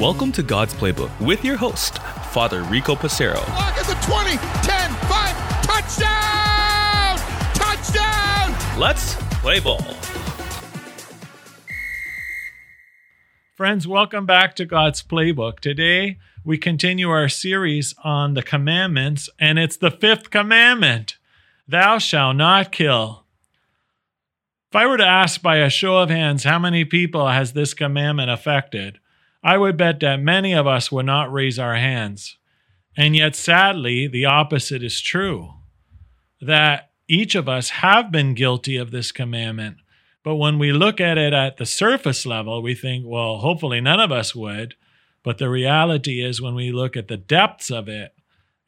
Welcome to God's Playbook with your host, Father Rico Passero. Lock at the 20, 10, 5, touchdown! Touchdown! Let's play ball. Friends, welcome back to God's Playbook. Today, we continue our series on the commandments, and it's the fifth commandment Thou shalt not kill. If I were to ask by a show of hands how many people has this commandment affected, I would bet that many of us would not raise our hands. And yet, sadly, the opposite is true that each of us have been guilty of this commandment. But when we look at it at the surface level, we think, well, hopefully none of us would. But the reality is, when we look at the depths of it,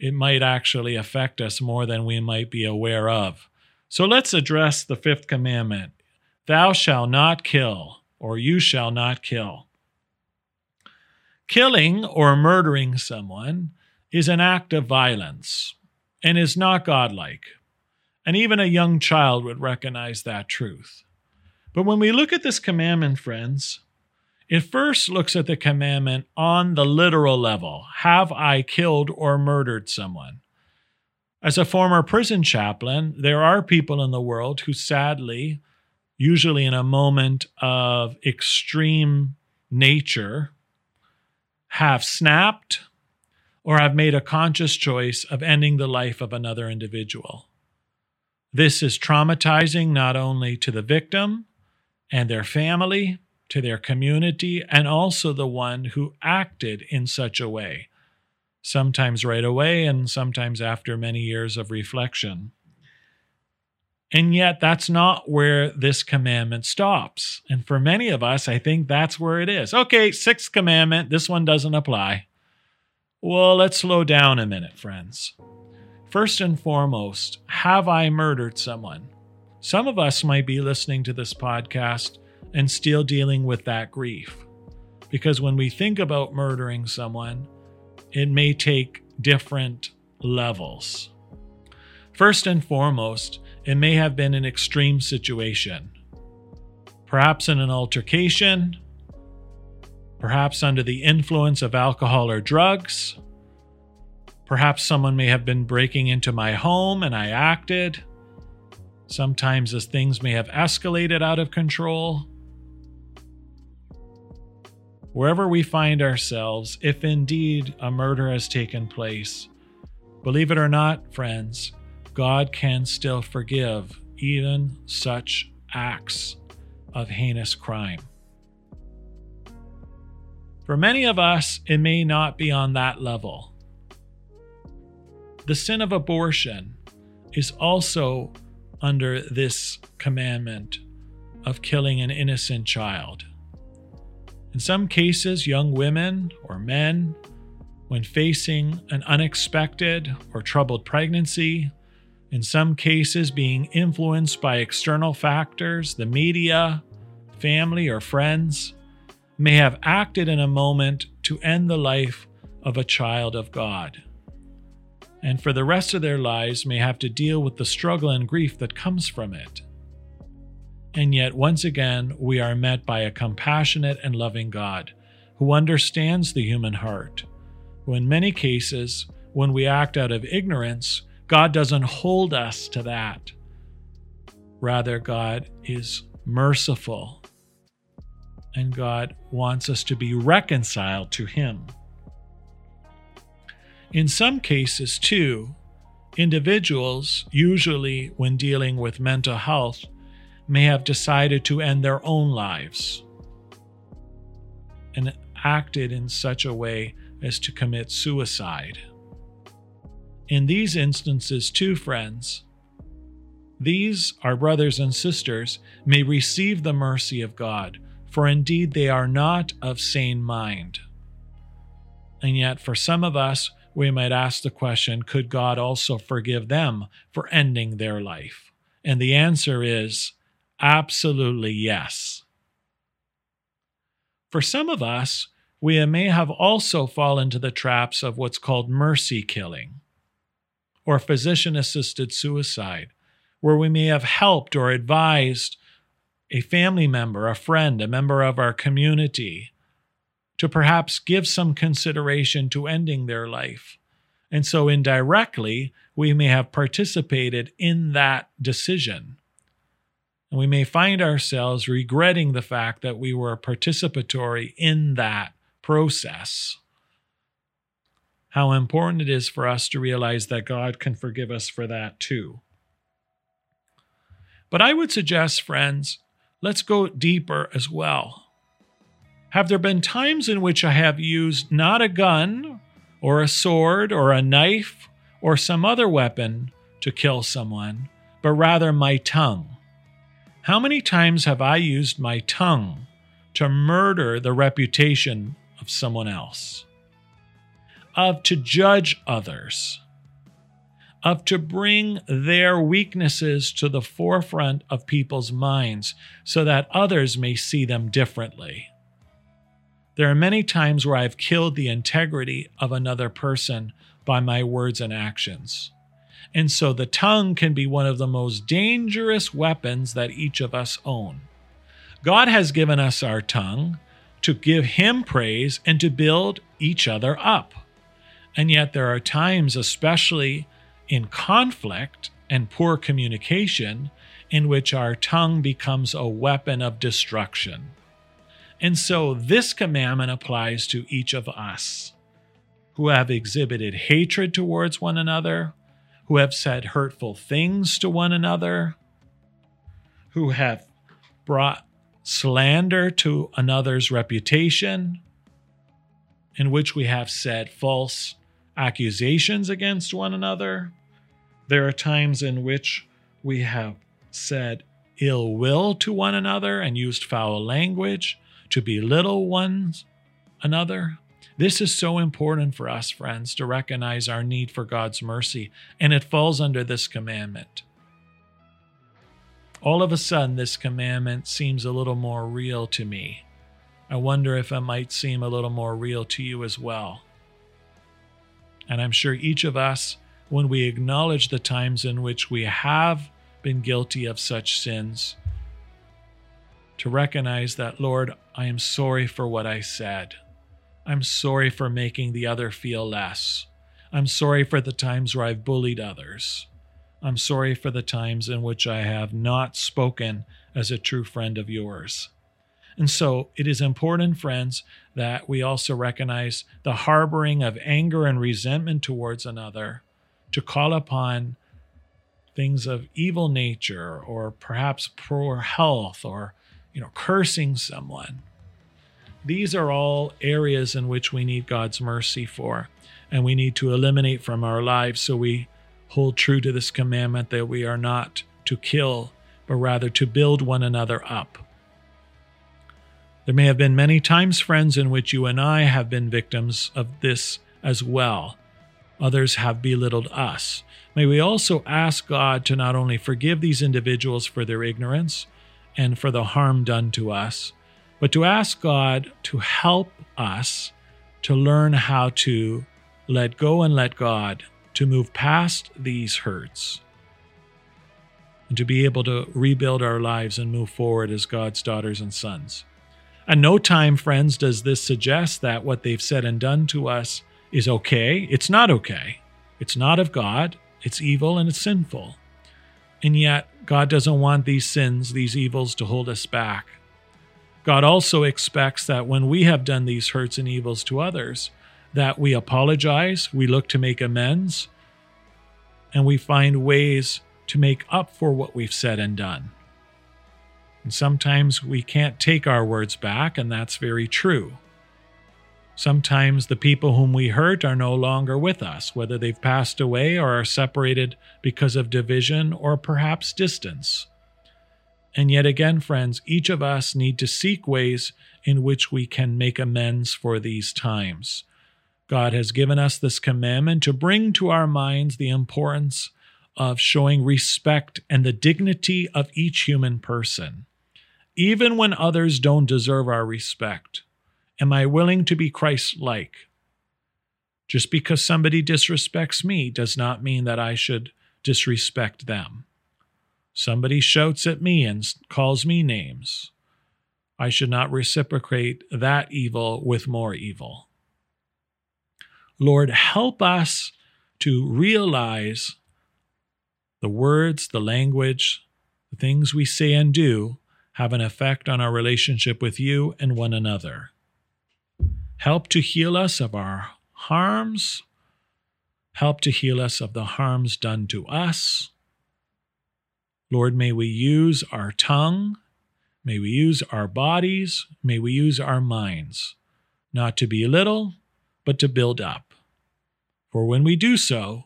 it might actually affect us more than we might be aware of. So let's address the fifth commandment Thou shalt not kill, or you shall not kill. Killing or murdering someone is an act of violence and is not godlike. And even a young child would recognize that truth. But when we look at this commandment, friends, it first looks at the commandment on the literal level Have I killed or murdered someone? As a former prison chaplain, there are people in the world who sadly, usually in a moment of extreme nature, have snapped or have made a conscious choice of ending the life of another individual. This is traumatizing not only to the victim and their family, to their community, and also the one who acted in such a way, sometimes right away and sometimes after many years of reflection. And yet, that's not where this commandment stops. And for many of us, I think that's where it is. Okay, sixth commandment, this one doesn't apply. Well, let's slow down a minute, friends. First and foremost, have I murdered someone? Some of us might be listening to this podcast and still dealing with that grief. Because when we think about murdering someone, it may take different levels. First and foremost, it may have been an extreme situation. Perhaps in an altercation, perhaps under the influence of alcohol or drugs. Perhaps someone may have been breaking into my home and I acted. Sometimes as things may have escalated out of control. Wherever we find ourselves, if indeed a murder has taken place, believe it or not, friends, God can still forgive even such acts of heinous crime. For many of us, it may not be on that level. The sin of abortion is also under this commandment of killing an innocent child. In some cases, young women or men, when facing an unexpected or troubled pregnancy, in some cases being influenced by external factors, the media, family, or friends, may have acted in a moment to end the life of a child of God. And for the rest of their lives, may have to deal with the struggle and grief that comes from it. And yet, once again, we are met by a compassionate and loving God who understands the human heart. Who, in many cases, when we act out of ignorance, God doesn't hold us to that. Rather, God is merciful and God wants us to be reconciled to Him. In some cases, too, individuals, usually when dealing with mental health, may have decided to end their own lives and acted in such a way as to commit suicide. In these instances, too, friends, these, our brothers and sisters, may receive the mercy of God, for indeed they are not of sane mind. And yet, for some of us, we might ask the question could God also forgive them for ending their life? And the answer is Absolutely yes. For some of us, we may have also fallen into the traps of what's called mercy killing or physician assisted suicide, where we may have helped or advised a family member, a friend, a member of our community, to perhaps give some consideration to ending their life. And so indirectly, we may have participated in that decision. And we may find ourselves regretting the fact that we were participatory in that process. How important it is for us to realize that God can forgive us for that too. But I would suggest, friends, let's go deeper as well. Have there been times in which I have used not a gun or a sword or a knife or some other weapon to kill someone, but rather my tongue? How many times have I used my tongue to murder the reputation of someone else? Of to judge others? Of to bring their weaknesses to the forefront of people's minds so that others may see them differently? There are many times where I've killed the integrity of another person by my words and actions. And so the tongue can be one of the most dangerous weapons that each of us own. God has given us our tongue to give Him praise and to build each other up. And yet, there are times, especially in conflict and poor communication, in which our tongue becomes a weapon of destruction. And so this commandment applies to each of us who have exhibited hatred towards one another, who have said hurtful things to one another, who have brought slander to another's reputation, in which we have said false accusations against one another. There are times in which we have said ill will to one another and used foul language to belittle one another. This is so important for us, friends, to recognize our need for God's mercy, and it falls under this commandment. All of a sudden, this commandment seems a little more real to me. I wonder if it might seem a little more real to you as well. And I'm sure each of us, when we acknowledge the times in which we have been guilty of such sins, to recognize that, Lord, I am sorry for what I said. I'm sorry for making the other feel less. I'm sorry for the times where I've bullied others. I'm sorry for the times in which I have not spoken as a true friend of yours. And so it is important, friends, that we also recognize the harboring of anger and resentment towards another, to call upon things of evil nature or perhaps poor health or you know, cursing someone. These are all areas in which we need God's mercy for, and we need to eliminate from our lives so we hold true to this commandment that we are not to kill, but rather to build one another up. There may have been many times, friends, in which you and I have been victims of this as well. Others have belittled us. May we also ask God to not only forgive these individuals for their ignorance, and for the harm done to us, but to ask God to help us to learn how to let go and let God, to move past these hurts, and to be able to rebuild our lives and move forward as God's daughters and sons. At no time, friends, does this suggest that what they've said and done to us is okay. It's not okay. It's not of God. It's evil and it's sinful. And yet, God doesn't want these sins, these evils, to hold us back. God also expects that when we have done these hurts and evils to others, that we apologize, we look to make amends, and we find ways to make up for what we've said and done. And sometimes we can't take our words back, and that's very true. Sometimes the people whom we hurt are no longer with us, whether they've passed away or are separated because of division or perhaps distance. And yet again, friends, each of us need to seek ways in which we can make amends for these times. God has given us this commandment to bring to our minds the importance of showing respect and the dignity of each human person, even when others don't deserve our respect. Am I willing to be Christ like? Just because somebody disrespects me does not mean that I should disrespect them. somebody shouts at me and calls me names, I should not reciprocate that evil with more evil. Lord, help us to realize the words, the language, the things we say and do have an effect on our relationship with you and one another. Help to heal us of our harms. Help to heal us of the harms done to us. Lord, may we use our tongue, may we use our bodies, may we use our minds, not to belittle, but to build up. For when we do so,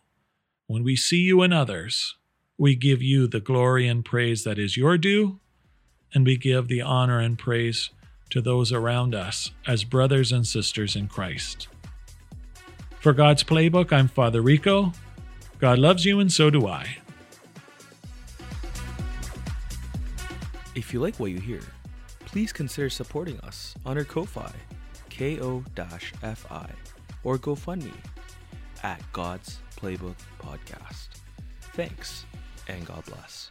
when we see you in others, we give you the glory and praise that is your due, and we give the honor and praise to those around us as brothers and sisters in Christ. For God's Playbook, I'm Father Rico. God loves you, and so do I. If you like what you hear, please consider supporting us on our Ko-Fi, ko-fi, or GoFundMe at God's Playbook Podcast. Thanks, and God bless.